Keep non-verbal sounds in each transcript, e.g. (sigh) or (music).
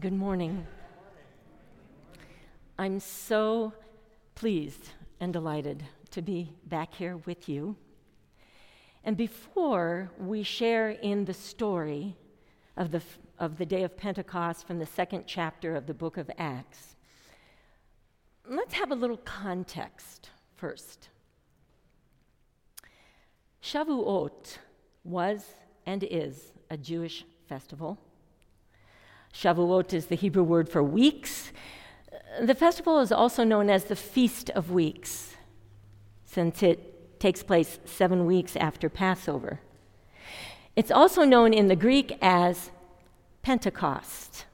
Good morning. I'm so pleased and delighted to be back here with you. And before we share in the story of the, of the day of Pentecost from the second chapter of the book of Acts, let's have a little context first. Shavuot was and is a Jewish festival. Shavuot is the Hebrew word for weeks. The festival is also known as the Feast of Weeks, since it takes place seven weeks after Passover. It's also known in the Greek as Pentecost,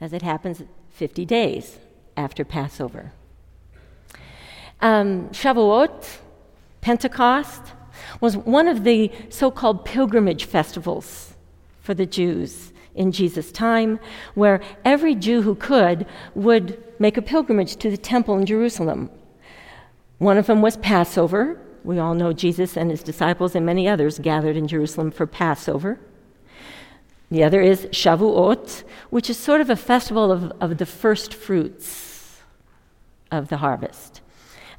as it happens 50 days after Passover. Um, Shavuot, Pentecost, was one of the so called pilgrimage festivals for the Jews in Jesus' time, where every Jew who could would make a pilgrimage to the temple in Jerusalem. One of them was Passover. We all know Jesus and his disciples and many others gathered in Jerusalem for Passover. The other is Shavuot, which is sort of a festival of, of the first fruits of the harvest.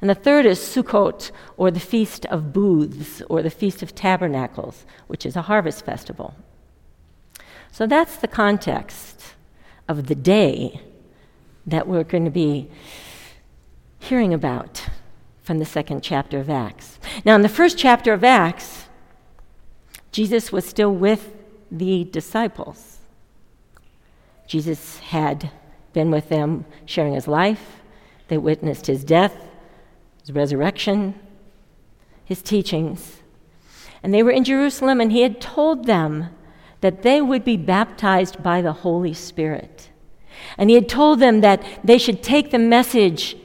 And the third is Sukkot, or the Feast of Booths, or the Feast of Tabernacles, which is a harvest festival. So that's the context of the day that we're going to be hearing about from the second chapter of Acts. Now, in the first chapter of Acts, Jesus was still with the disciples. Jesus had been with them sharing his life, they witnessed his death, his resurrection, his teachings. And they were in Jerusalem, and he had told them that they would be baptized by the Holy Spirit. And he had told them that they should take the message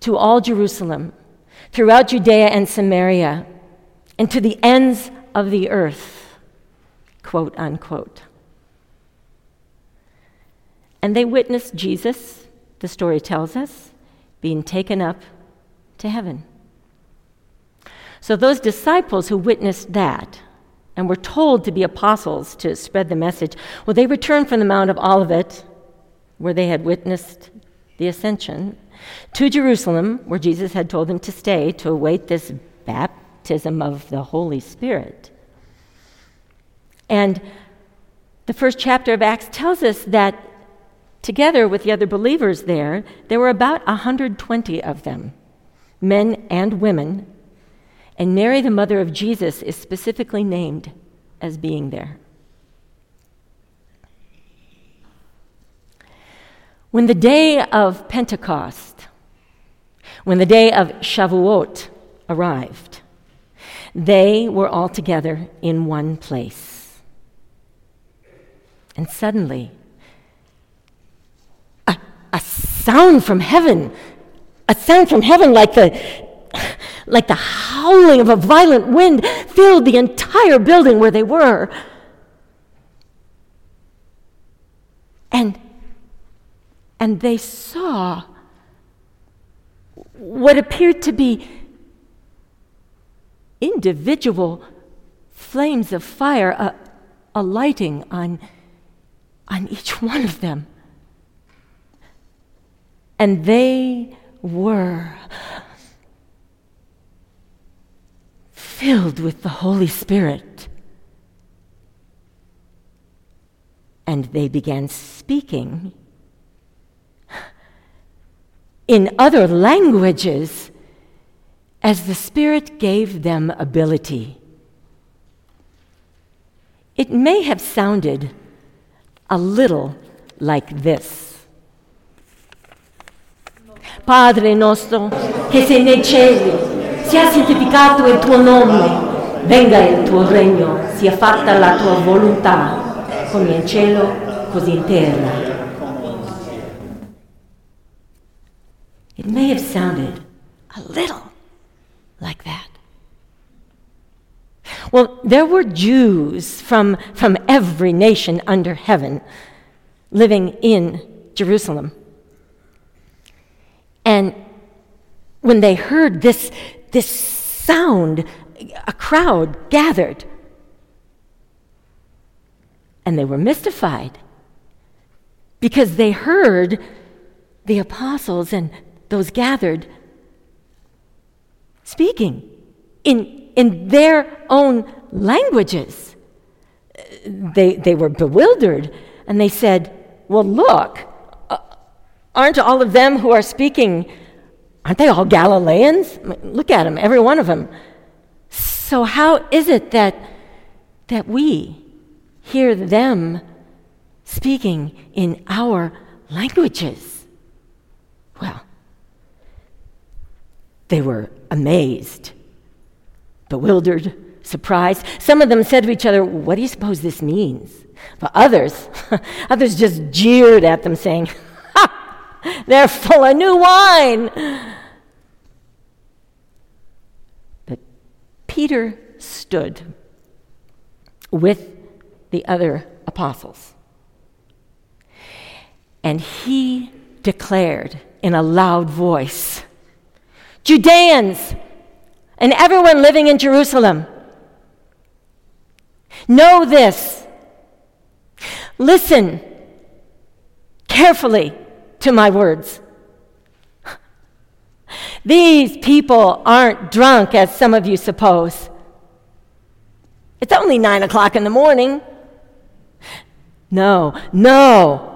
to all Jerusalem, throughout Judea and Samaria, and to the ends of the earth, quote unquote. And they witnessed Jesus, the story tells us, being taken up to heaven. So, those disciples who witnessed that and were told to be apostles to spread the message. Well, they returned from the Mount of Olivet, where they had witnessed the ascension, to Jerusalem, where Jesus had told them to stay to await this baptism of the Holy Spirit. And the first chapter of Acts tells us that together with the other believers there, there were about 120 of them, men and women, and Mary, the mother of Jesus, is specifically named as being there. When the day of Pentecost, when the day of Shavuot arrived, they were all together in one place. And suddenly, a, a sound from heaven, a sound from heaven like the like the howling of a violent wind, filled the entire building where they were. And, and they saw what appeared to be individual flames of fire uh, alighting on, on each one of them. And they were filled with the Holy Spirit. And they began speaking in other languages as the Spirit gave them ability. It may have sounded a little like this Padre nostro che sei nei cieli sia santificato il tuo nome, venga il tuo regno, sia fatta la tua volontà, come in cielo, così in terra. It may have sounded a little like that. Well, there were Jews from, from every nation under heaven living in Jerusalem. And when they heard this, this sound, a crowd gathered. And they were mystified. because they heard the apostles and those gathered speaking in, in their own languages. They, they were bewildered and they said, Well, look, uh, aren't all of them who are speaking, aren't they all Galileans? Look at them, every one of them. So, how is it that, that we hear them speaking in our languages? Well, they were amazed, bewildered, surprised. Some of them said to each other, What do you suppose this means? But others, (laughs) others just jeered at them, saying! They're full of new wine. But Peter stood with the other apostles. And he declared in a loud voice Judeans and everyone living in Jerusalem, know this. Listen carefully to my words. These people aren't drunk as some of you suppose. It's only nine o'clock in the morning. No, no.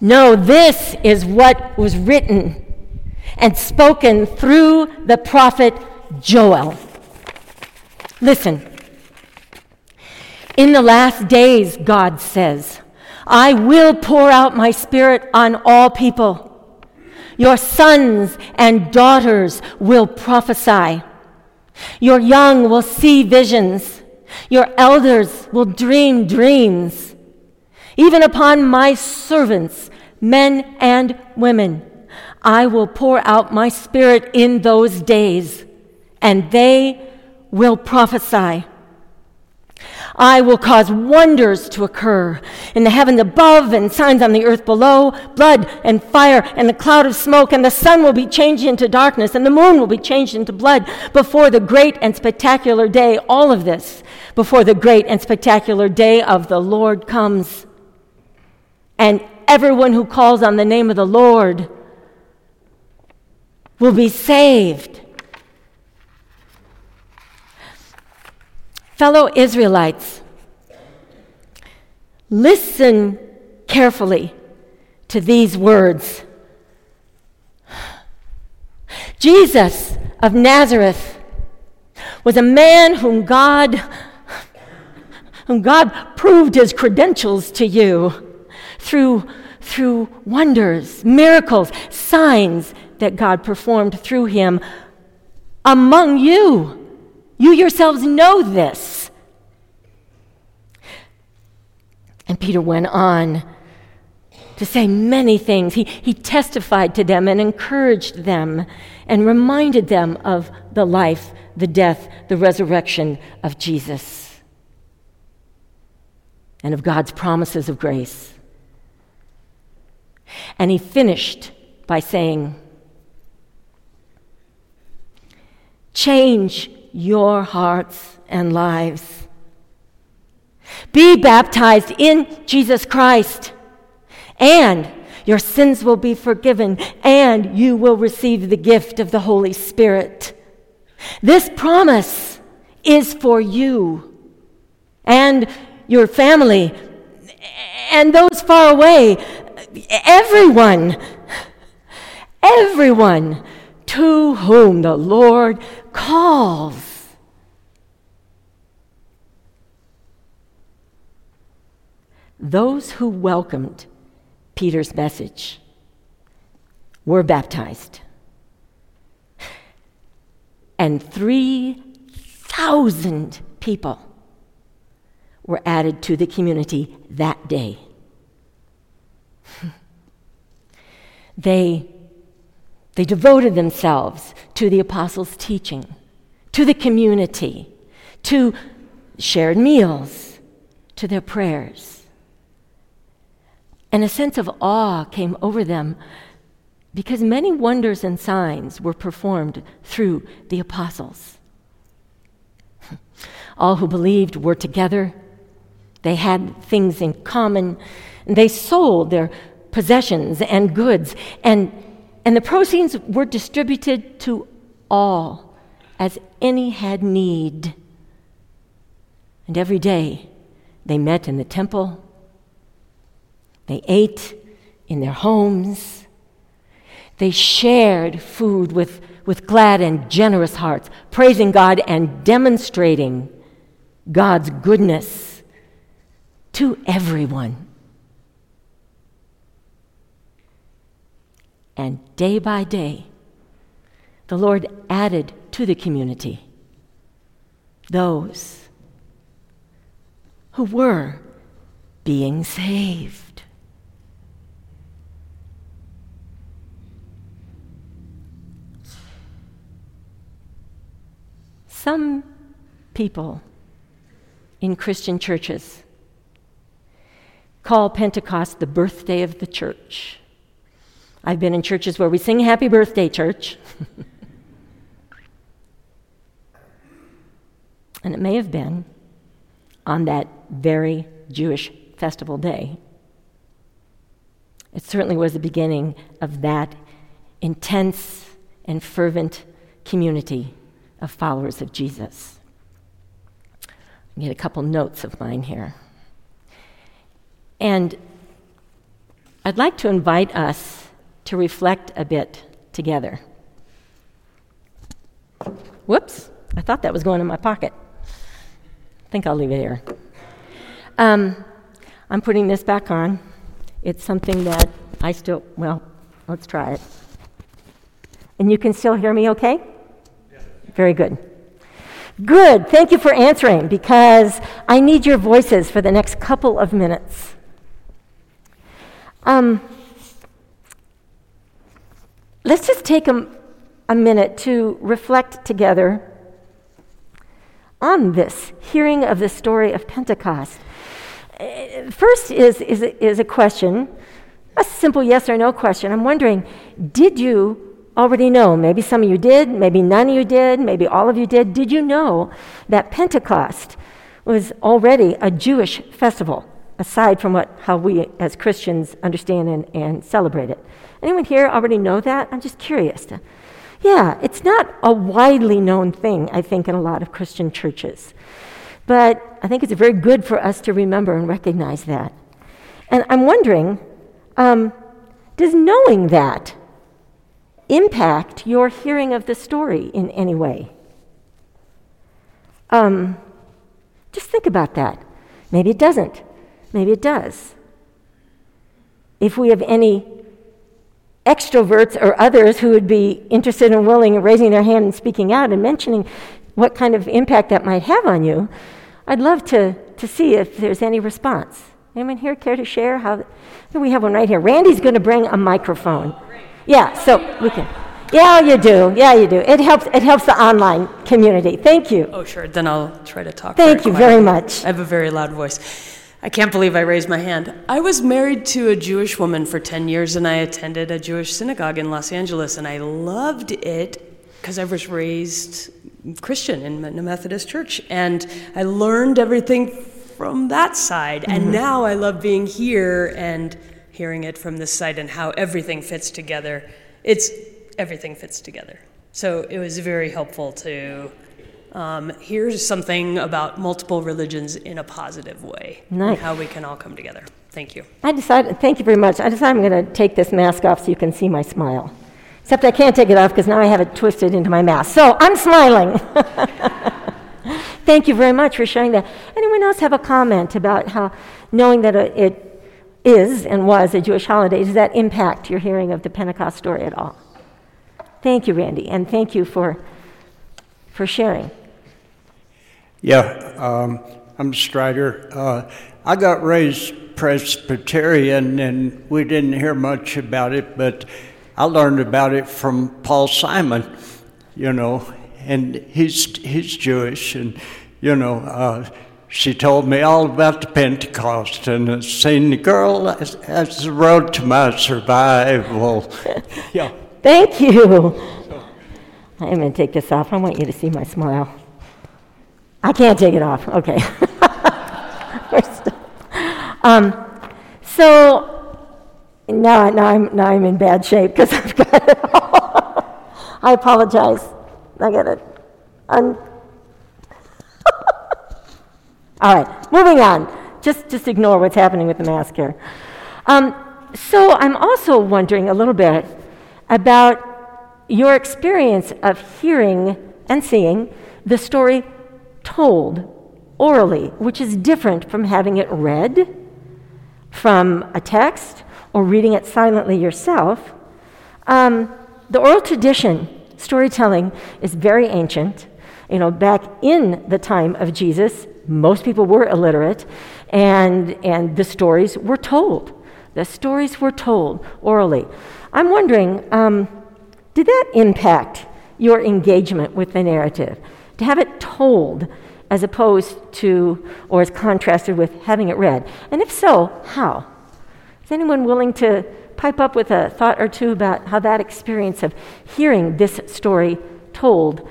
No, this is what was written and spoken through the prophet Joel. Listen. In the last days, God says, I will pour out my spirit on all people. Your sons and daughters will prophesy. Your young will see visions. Your elders will dream dreams. Even upon my servants, men and women, I will pour out my spirit in those days, and they will prophesy. I will cause wonders to occur in the heavens above and signs on the earth below blood and fire and a cloud of smoke, and the sun will be changed into darkness, and the moon will be changed into blood before the great and spectacular day. All of this before the great and spectacular day of the Lord comes. And everyone who calls on the name of the Lord will be saved. Fellow Israelites, listen carefully to these words. Jesus of Nazareth was a man whom God whom God proved his credentials to you through through wonders, miracles, signs that God performed through him among you. You yourselves know this. And Peter went on to say many things. He, he testified to them and encouraged them and reminded them of the life, the death, the resurrection of Jesus and of God's promises of grace. And he finished by saying, Change your hearts and lives. Be baptized in Jesus Christ, and your sins will be forgiven, and you will receive the gift of the Holy Spirit. This promise is for you and your family and those far away everyone, everyone to whom the Lord calls. Those who welcomed Peter's message were baptized. And 3,000 people were added to the community that day. (laughs) they, they devoted themselves to the apostles' teaching, to the community, to shared meals, to their prayers. And a sense of awe came over them because many wonders and signs were performed through the apostles. (laughs) All who believed were together. They had things in common And they sold their possessions and goods, and, and the proceeds were distributed to all as any had need. And every day they met in the temple, they ate in their homes, they shared food with, with glad and generous hearts, praising God and demonstrating God's goodness to everyone. And day by day, the Lord added to the community those who were being saved. Some people in Christian churches call Pentecost the birthday of the church. I've been in churches where we sing Happy Birthday, Church. (laughs) and it may have been on that very Jewish festival day. It certainly was the beginning of that intense and fervent community of followers of Jesus. I get a couple notes of mine here. And I'd like to invite us to reflect a bit together. Whoops, I thought that was going in my pocket. I think I'll leave it here. Um, I'm putting this back on. It's something that I still, well, let's try it. And you can still hear me okay? Very good. Good. Thank you for answering because I need your voices for the next couple of minutes. Um, Let's just take a, a minute to reflect together on this hearing of the story of Pentecost. Uh, first is, is, is a question, a simple yes or no question. I'm wondering, did you already know? Maybe some of you did, maybe none of you did, maybe all of you did. Did you know that Pentecost was already a Jewish festival, aside from what, how we as Christians understand and, and celebrate it? Anyone here already know that? I'm just curious. To, yeah, it's not a widely known thing, I think, in a lot of Christian churches. But I think it's very good for us to remember and recognize that. And I'm wondering um, does knowing that impact your hearing of the story in any way? Um, just think about that. Maybe it doesn't. Maybe it does. If we have any extroverts or others who would be interested and willing in raising their hand and speaking out and mentioning what kind of impact that might have on you, I'd love to, to see if there's any response. Anyone here care to share how? We have one right here. Randy's going to bring a microphone. Yeah, so we can. Yeah, you do. Yeah, you do. It helps. It helps the online community. Thank you. Oh, sure. Then I'll try to talk. Thank you quietly. very much. I have a very loud voice. I can't believe I raised my hand. I was married to a Jewish woman for 10 years and I attended a Jewish synagogue in Los Angeles and I loved it because I was raised Christian in a Methodist church and I learned everything from that side. Mm-hmm. And now I love being here and hearing it from this side and how everything fits together. It's everything fits together. So it was very helpful to um, here's something about multiple religions in a positive way nice. and how we can all come together. Thank you. I decided, thank you very much. I decided I'm going to take this mask off so you can see my smile. Except I can't take it off because now I have it twisted into my mask. So I'm smiling. (laughs) thank you very much for sharing that. Anyone else have a comment about how knowing that it is and was a Jewish holiday, does that impact your hearing of the Pentecost story at all? Thank you, Randy, and thank you for, for sharing. Yeah, um, I'm Strider. Uh, I got raised Presbyterian, and we didn't hear much about it, but I learned about it from Paul Simon, you know, and he's he's Jewish, and you know. Uh, she told me all about the Pentecost and saying the girl as, the road to my survival. (laughs) yeah. Thank you. I'm going to take this off. I want you to see my smile. I can't take it off. Okay. (laughs) um, So now, now, I'm, now I'm in bad shape because I've got it all. (laughs) I apologize. I got it. Un- all right, moving on. Just, just ignore what's happening with the mask here. Um, so I'm also wondering a little bit about your experience of hearing and seeing the story told orally, which is different from having it read from a text or reading it silently yourself. Um, the oral tradition, storytelling, is very ancient. You know, back in the time of Jesus, most people were illiterate, and, and the stories were told. The stories were told orally. I'm wondering, um, did that impact your engagement with the narrative? To have it told as opposed to, or as contrasted with having it read? And if so, how? Is anyone willing to pipe up with a thought or two about how that experience of hearing this story told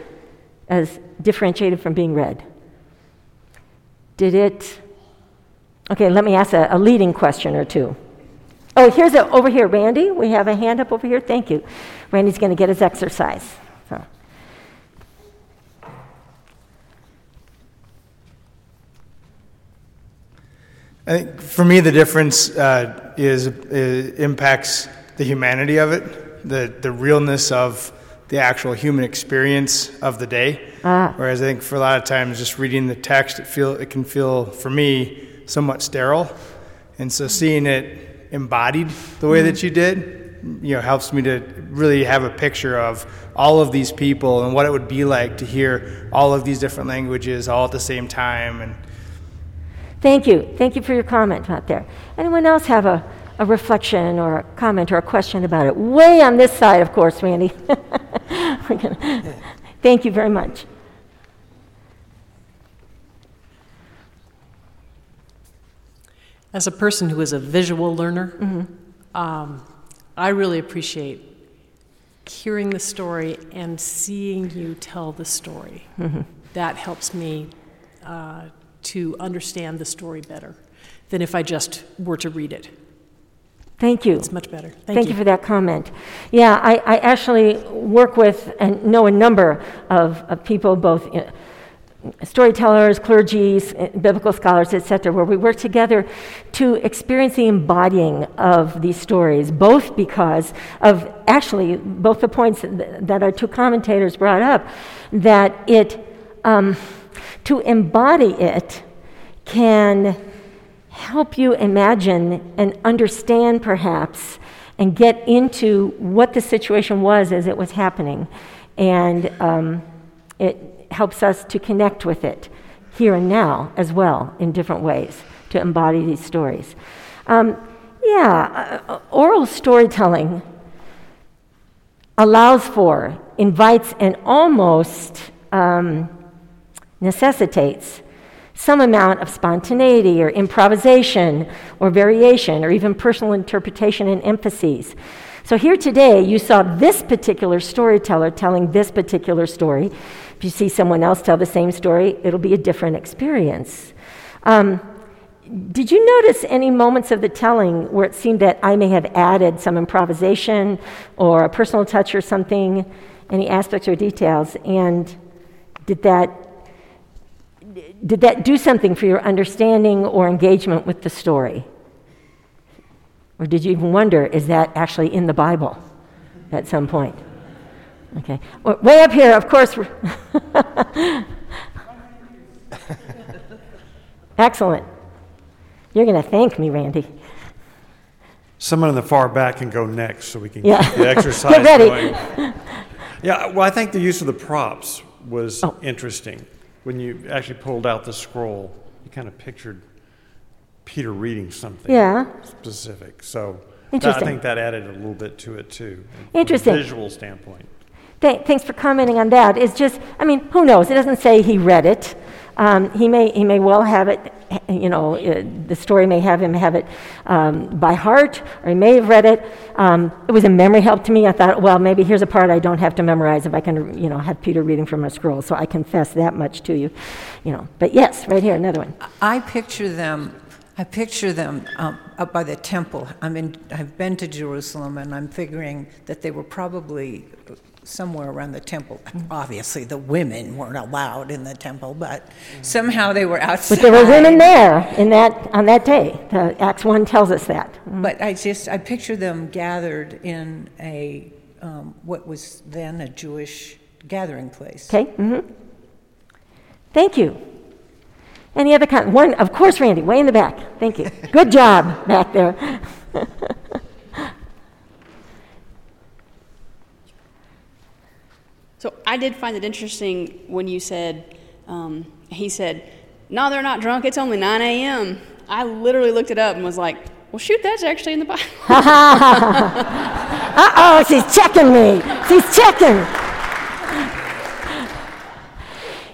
as differentiated from being read? Did it? Okay, let me ask a, a leading question or two. Oh, here's a, over here, Randy. We have a hand up over here. Thank you. Randy's going to get his exercise. So. I think for me, the difference uh, is, is, impacts the humanity of it, the the realness of the actual human experience of the day. Ah. Whereas I think for a lot of times, just reading the text, it feel it can feel for me somewhat sterile, and so seeing it embodied the way mm-hmm. that you did, you know, helps me to really have a picture of all of these people and what it would be like to hear all of these different languages all at the same time and Thank you. Thank you for your comment out there. Anyone else have a, a reflection or a comment or a question about it? Way on this side, of course, Randy. (laughs) (laughs) Thank you very much. As a person who is a visual learner, mm-hmm. um, I really appreciate hearing the story and seeing you tell the story. Mm-hmm. That helps me uh, to understand the story better than if I just were to read it. Thank you. It's much better. Thank, Thank you. you. for that comment. Yeah, I, I, actually work with and know a number of, of people, both uh, storytellers, clergy, uh, biblical scholars, etc., where we work together to experience the embodying of these stories, both because of actually both the points that our two commentators brought up, that it. Um, to embody it can help you imagine and understand, perhaps, and get into what the situation was as it was happening. And um, it helps us to connect with it here and now as well in different ways to embody these stories. Um, yeah, uh, oral storytelling allows for, invites, and almost um, necessitates some amount of spontaneity or improvisation or variation or even personal interpretation and emphases. So, here today, you saw this particular storyteller telling this particular story. If you see someone else tell the same story, it'll be a different experience. Um, did you notice any moments of the telling where it seemed that I may have added some improvisation or a personal touch or something, any aspects or details? And did that did that do something for your understanding or engagement with the story? Or did you even wonder, is that actually in the Bible at some point? Okay. Well, way up here, of course. (laughs) Excellent. You're going to thank me, Randy. Someone in the far back can go next so we can yeah. get the (laughs) exercise get ready. going. Yeah, well, I think the use of the props was oh. interesting when you actually pulled out the scroll, you kind of pictured Peter reading something yeah. specific. So that, I think that added a little bit to it too. Interesting. visual standpoint. Th- thanks for commenting on that. It's just, I mean, who knows? It doesn't say he read it. Um, he, may, he may well have it, (laughs) you know, uh, the story may have him have it um, by heart, or he may have read it. Um, it was a memory help to me. I thought, well, maybe here's a part I don't have to memorize if I can, you know, have Peter reading from a scroll. So I confess that much to you, you know. But yes, right here, another one. I picture them I picture them um, up by the temple. I mean, I've been to Jerusalem, and I'm figuring that they were probably somewhere around the temple. Obviously, the women weren't allowed in the temple, but somehow they were outside. But there were women there in that, on that day. The Acts 1 tells us that. But I just, I picture them gathered in a, um, what was then a Jewish gathering place. Okay? Mm-hmm. Thank you. Any other comment? One, of course, Randy, way in the back. Thank you. Good job back there. (laughs) So I did find it interesting when you said, um, he said, no, they're not drunk. It's only 9 a.m. I literally looked it up and was like, well, shoot, that's actually in the Bible. (laughs) uh oh, she's checking me. She's checking.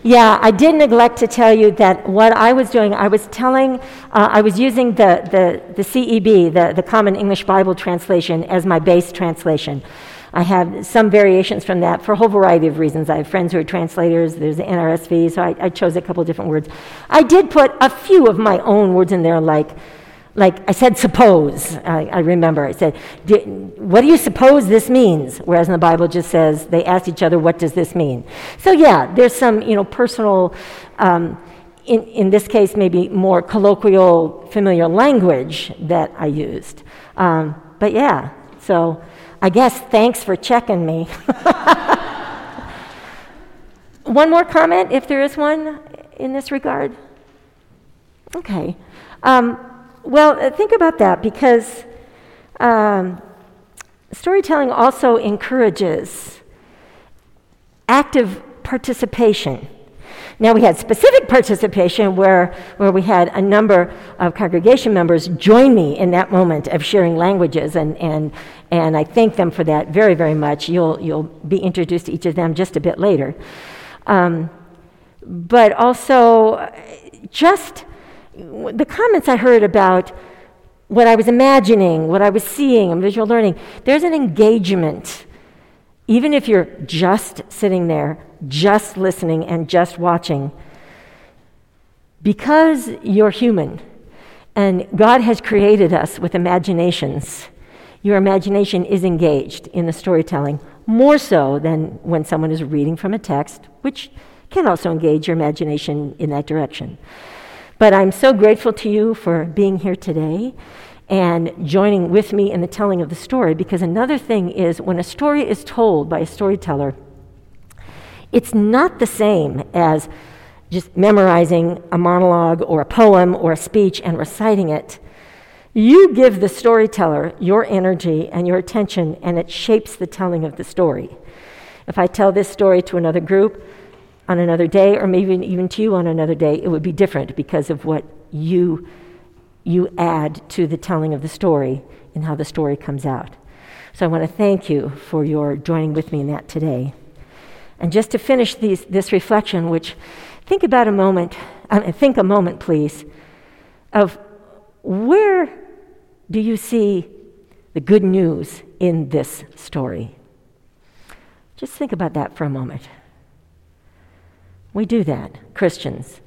Yeah, I did neglect to tell you that what I was doing, I was telling, uh, I was using the, the, the CEB, the, the Common English Bible Translation, as my base translation. I have some variations from that for a whole variety of reasons. I have friends who are translators, there's the NRSV, so I, I chose a couple different words. I did put a few of my own words in there, like, like I said, suppose. I, I remember. I said, What do you suppose this means? Whereas in the Bible, just says they asked each other, What does this mean? So, yeah, there's some you know, personal, um, in, in this case, maybe more colloquial, familiar language that I used. Um, but yeah, so I guess thanks for checking me. (laughs) one more comment, if there is one in this regard. Okay. Um, well, uh, think about that because um, storytelling also encourages active participation. Now, we had specific participation where, where we had a number of congregation members join me in that moment of sharing languages, and, and, and I thank them for that very, very much. You'll, you'll be introduced to each of them just a bit later. Um, but also, just the comments I heard about what I was imagining, what I was seeing, and visual learning, there's an engagement. Even if you're just sitting there, just listening, and just watching, because you're human and God has created us with imaginations your imagination is engaged in the storytelling more so than when someone is reading from a text, which can also engage your imagination in that direction. But I'm so grateful to you for being here today and joining with me in the telling of the story because another thing is when a story is told by a storyteller, it's not the same as just memorizing a monologue or a poem or a speech and reciting it. You give the storyteller your energy and your attention, and it shapes the telling of the story. If I tell this story to another group on another day, or maybe even to you on another day, it would be different because of what you, you add to the telling of the story and how the story comes out. So I want to thank you for your joining with me in that today. And just to finish these, this reflection, which think about a moment, I mean, think a moment, please, of where do you see the good news in this story? Just think about that for a moment. We do that, Christians.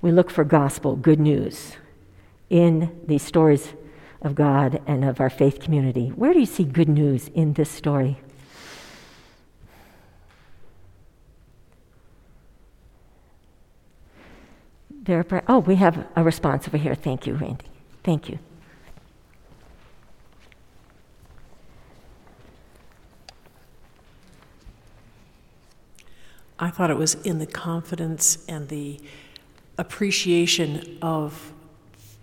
We look for gospel, good news, in these stories of God and of our faith community. Where do you see good news in this story? There are, oh, we have a response over here. Thank you, Randy. Thank you. I thought it was in the confidence and the appreciation of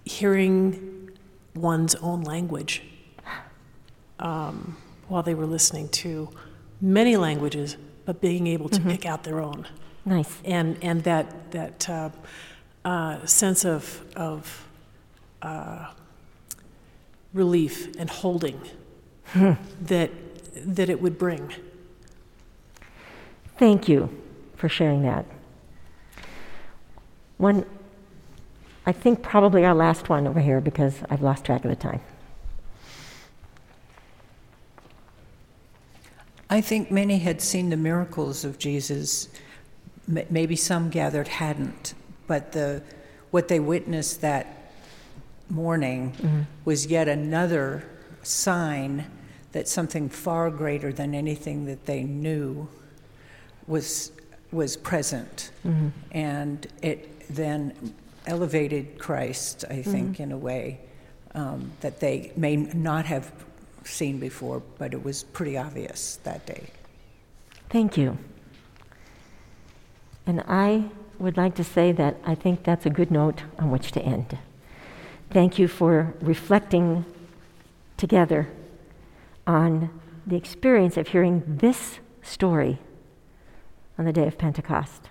hearing one's own language um, while they were listening to many languages, but being able to mm-hmm. pick out their own. Nice. And and that that uh, uh, sense of of uh, relief and holding hmm. that that it would bring. Thank you for sharing that. One, I think probably our last one over here because I've lost track of the time. I think many had seen the miracles of Jesus. Maybe some gathered hadn't, but the, what they witnessed that morning Mm-hmm. was yet another sign that something far greater than anything that they knew was was present, Mm-hmm. and it then elevated Christ, I think, Mm-hmm. in a way um, that they may not have seen before, but it was pretty obvious that day. Thank you. And I would like to say that I think that's a good note on which to end. Thank you for reflecting together on the experience of hearing this story on the day of Pentecost.